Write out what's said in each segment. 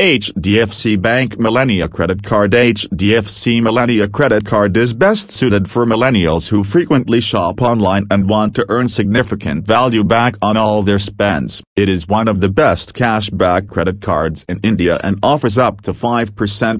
HDFC Bank Millennia Credit Card HDFC Millennia Credit Card is best suited for millennials who frequently shop online and want to earn significant value back on all their spends. It is one of the best cashback credit cards in India and offers up to 5%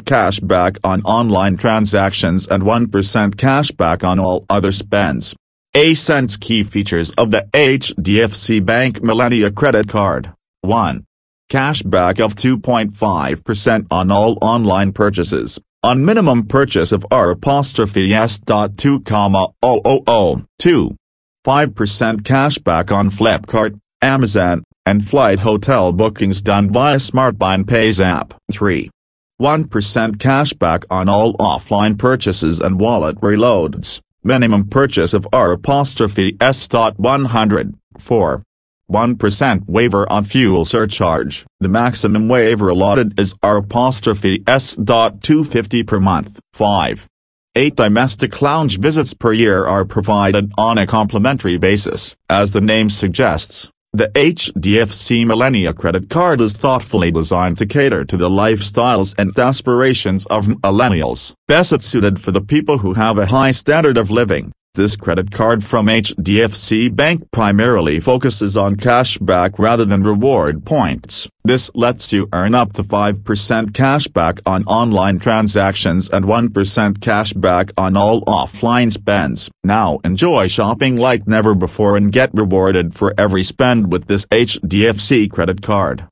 cashback on online transactions and 1% cashback on all other spends. ASEN's key features of the HDFC Bank Millennia Credit Card 1. Cashback of 2.5% on all online purchases, on minimum purchase of R apostrophe S.2, 000, 2. 5% cashback on Flipkart, Amazon, and flight hotel bookings done via SmartBuy PayZapp. 3. 1% cashback on all offline purchases and wallet reloads, minimum purchase of R apostrophe S.100. 4. 1% waiver on fuel surcharge. The maximum waiver allotted is R apostrophe S.250 per month. 5. 8 domestic lounge visits per year are provided on a complimentary basis. As the name suggests, the HDFC Millennia credit card is thoughtfully designed to cater to the lifestyles and aspirations of millennials. Best suited for the people who have a high standard of living. This credit card from HDFC Bank primarily focuses on cashback rather than reward points. This lets you earn up to 5% cashback on online transactions and 1% cashback on all offline spends. Now enjoy shopping like never before and get rewarded for every spend with this HDFC credit card.